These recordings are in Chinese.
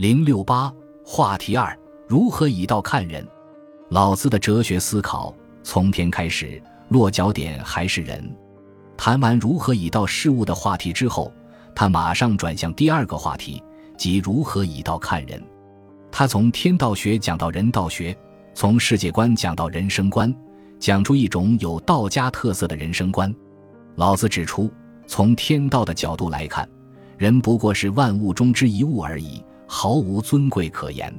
零六八话题二：如何以道看人？老子的哲学思考从天开始，落脚点还是人。谈完如何以道事物的话题之后，他马上转向第二个话题，即如何以道看人。他从天道学讲到人道学，从世界观讲到人生观，讲出一种有道家特色的人生观。老子指出，从天道的角度来看，人不过是万物中之一物而已。毫无尊贵可言，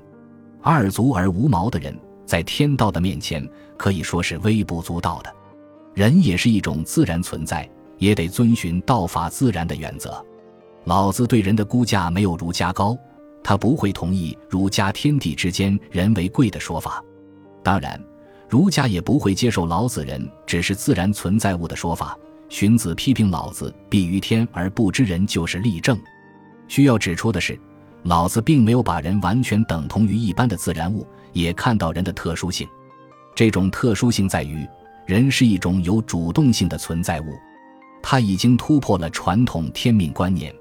二足而无毛的人，在天道的面前可以说是微不足道的。人也是一种自然存在，也得遵循道法自然的原则。老子对人的估价没有儒家高，他不会同意儒家天地之间人为贵的说法。当然，儒家也不会接受老子人只是自然存在物的说法。荀子批评老子必于天而不知人，就是例证。需要指出的是。老子并没有把人完全等同于一般的自然物，也看到人的特殊性。这种特殊性在于，人是一种有主动性的存在物。他已经突破了传统天命观念，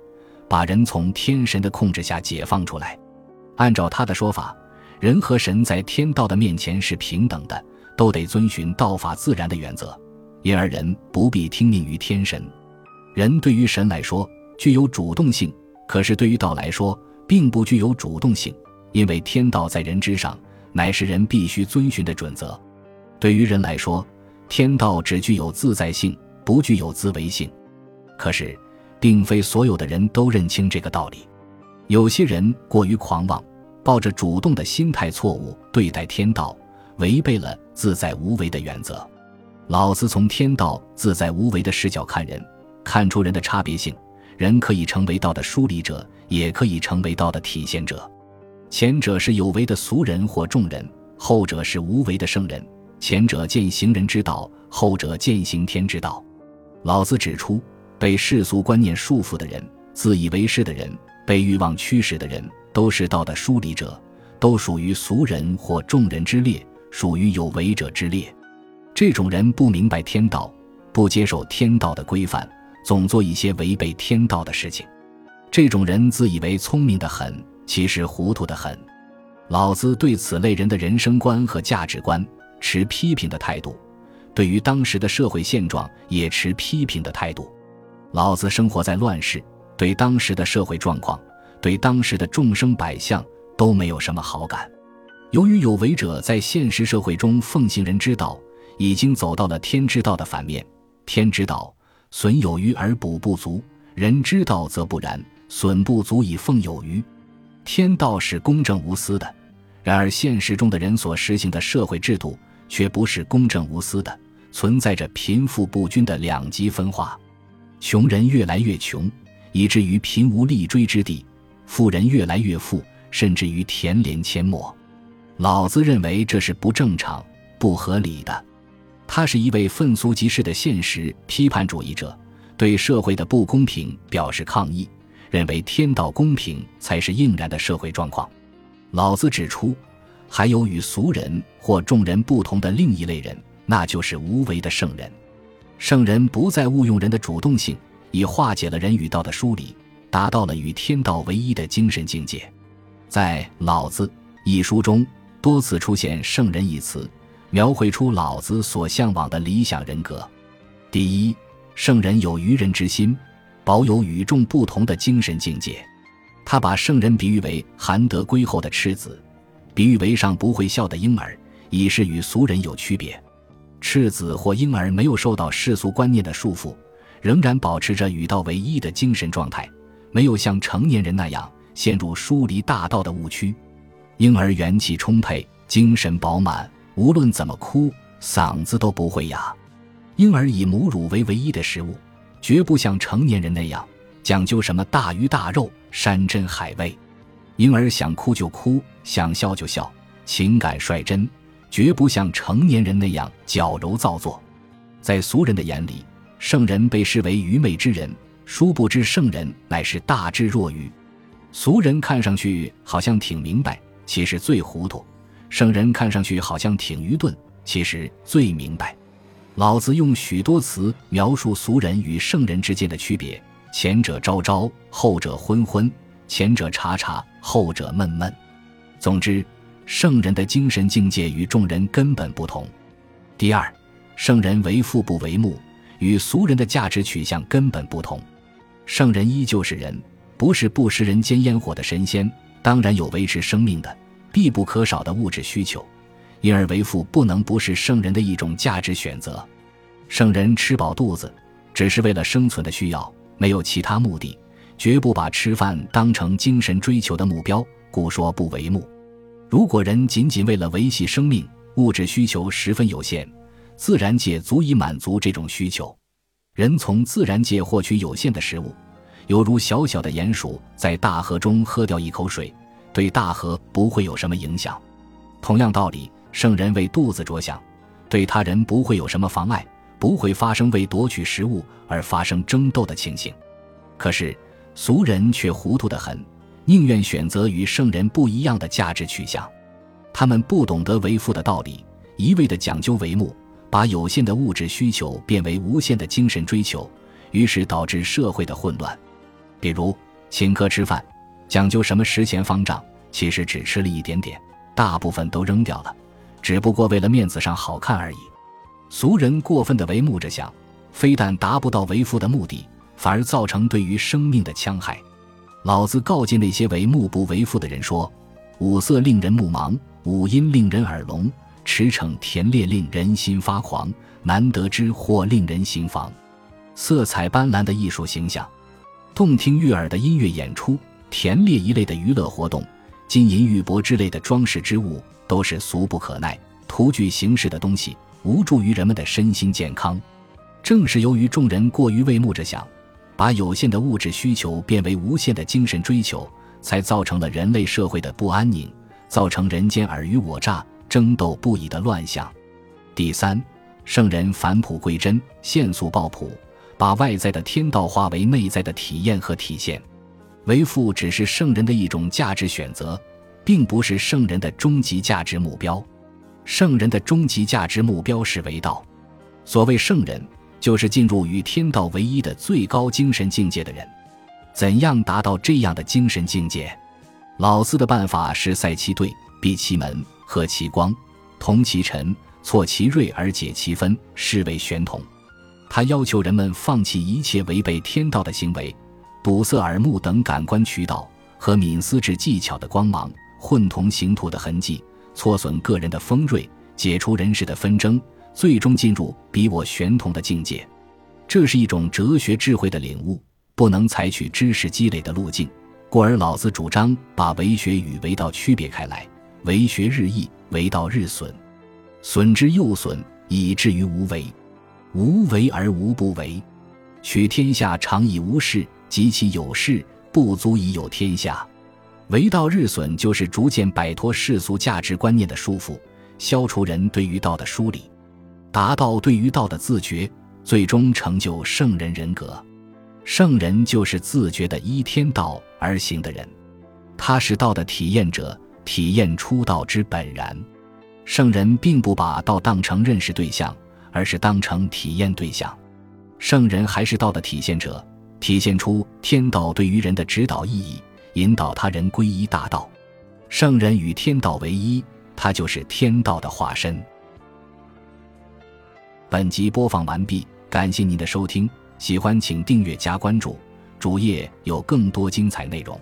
把人从天神的控制下解放出来。按照他的说法，人和神在天道的面前是平等的，都得遵循道法自然的原则，因而人不必听命于天神。人对于神来说具有主动性，可是对于道来说，并不具有主动性，因为天道在人之上，乃是人必须遵循的准则。对于人来说，天道只具有自在性，不具有自为性。可是，并非所有的人都认清这个道理。有些人过于狂妄，抱着主动的心态，错误对待天道，违背了自在无为的原则。老子从天道自在无为的视角看人，看出人的差别性。人可以成为道的梳理者，也可以成为道的体现者。前者是有为的俗人或众人，后者是无为的圣人。前者践行人之道，后者践行天之道。老子指出，被世俗观念束缚的人、自以为是的人、被欲望驱使的人，都是道的疏离者，都属于俗人或众人之列，属于有为者之列。这种人不明白天道，不接受天道的规范。总做一些违背天道的事情，这种人自以为聪明的很，其实糊涂的很。老子对此类人的人生观和价值观持批评的态度，对于当时的社会现状也持批评的态度。老子生活在乱世，对当时的社会状况，对当时的众生百相都没有什么好感。由于有为者在现实社会中奉行人之道，已经走到了天之道的反面，天之道。损有余而补不足，人之道则不然，损不足以奉有余。天道是公正无私的，然而现实中的人所实行的社会制度却不是公正无私的，存在着贫富不均的两极分化，穷人越来越穷，以至于贫无立锥之地；富人越来越富，甚至于田连阡陌。老子认为这是不正常、不合理的。他是一位愤俗即世的现实批判主义者，对社会的不公平表示抗议，认为天道公平才是应然的社会状况。老子指出，还有与俗人或众人不同的另一类人，那就是无为的圣人。圣人不再误用人的主动性，以化解了人与道的疏离，达到了与天道唯一的精神境界。在《老子》一书中，多次出现“圣人”一词。描绘出老子所向往的理想人格。第一，圣人有愚人之心，保有与众不同的精神境界。他把圣人比喻为含德归厚的赤子，比喻为尚不会笑的婴儿，以示与俗人有区别。赤子或婴儿没有受到世俗观念的束缚，仍然保持着与道为一的精神状态，没有像成年人那样陷入疏离大道的误区。婴儿元气充沛，精神饱满。无论怎么哭，嗓子都不会哑。婴儿以母乳为唯一的食物，绝不像成年人那样讲究什么大鱼大肉、山珍海味。婴儿想哭就哭，想笑就笑，情感率真，绝不像成年人那样矫揉造作。在俗人的眼里，圣人被视为愚昧之人，殊不知圣人乃是大智若愚。俗人看上去好像挺明白，其实最糊涂。圣人看上去好像挺愚钝，其实最明白。老子用许多词描述俗人与圣人之间的区别：前者昭昭，后者昏昏；前者察察，后者闷闷。总之，圣人的精神境界与众人根本不同。第二，圣人为父不为目，与俗人的价值取向根本不同。圣人依旧是人，不是不食人间烟火的神仙，当然有维持生命的必不可少的物质需求，因而为父不能不是圣人的一种价值选择。圣人吃饱肚子，只是为了生存的需要，没有其他目的，绝不把吃饭当成精神追求的目标，故说不为目。如果人仅仅为了维系生命，物质需求十分有限，自然界足以满足这种需求。人从自然界获取有限的食物，犹如小小的鼹鼠在大河中喝掉一口水，对大河不会有什么影响。同样道理，圣人为肚子着想，对他人不会有什么妨碍，不会发生为夺取食物而发生争斗的情形。可是俗人却糊涂得很，宁愿选择与圣人不一样的价值取向。他们不懂得为父的道理，一味的讲究为目，把有限的物质需求变为无限的精神追求，于是导致社会的混乱。比如请客吃饭，讲究什么食钱方丈，其实只吃了一点点，大部分都扔掉了，只不过为了面子上好看而已。俗人过分的为目着想，非但达不到为父的目的，反而造成对于生命的戕害。老子告诫那些为目不为父的人说：五色令人目盲。五音令人耳聋，驰骋田猎令人心发狂，难得之货令人心防。色彩斑斓的艺术形象，动听悦耳的音乐演出，田猎一类的娱乐活动，金银玉帛之类的装饰之物，都是俗不可耐、徒具形式的东西，无助于人们的身心健康。正是由于众人过于为目着想，把有限的物质需求变为无限的精神追求，才造成了人类社会的不安宁。造成人间尔虞我诈、争斗不已的乱象。第三，圣人返璞归真，现素抱朴，把外在的天道化为内在的体验和体现。为父只是圣人的一种价值选择，并不是圣人的终极价值目标。圣人的终极价值目标是为道。所谓圣人，就是进入与天道唯一的最高精神境界的人。怎样达到这样的精神境界？老子的办法是塞其兑，闭其门，和其光，同其尘，错其锐而解其分，是为玄同。他要求人们放弃一切违背天道的行为，堵塞耳目等感官渠道和敏思之技巧的光芒，混同形土的痕迹，挫损个人的锋锐，解除人世的纷争，最终进入比我玄同的境界。这是一种哲学智慧的领悟，不能采取知识积累的路径。故而，老子主张把为学与为道区别开来。为学日益，为道日损，损之又损，以至于无为。无为而无不为。取天下常以无事，及其有事，不足以有天下。为道日损，就是逐渐摆脱世俗价值观念的束缚，消除人对于道的疏离，达到对于道的自觉，最终成就圣人人格。圣人就是自觉的依天道而行的人，他是道的体验者，体验出道之本然。圣人并不把道当成认识对象，而是当成体验对象。圣人还是道的体现者，体现出天道对于人的指导意义，引导他人皈依大道。圣人与天道为一，他就是天道的化身。本集播放完毕，感谢您的收听。喜欢请订阅加关注，主页有更多精彩内容。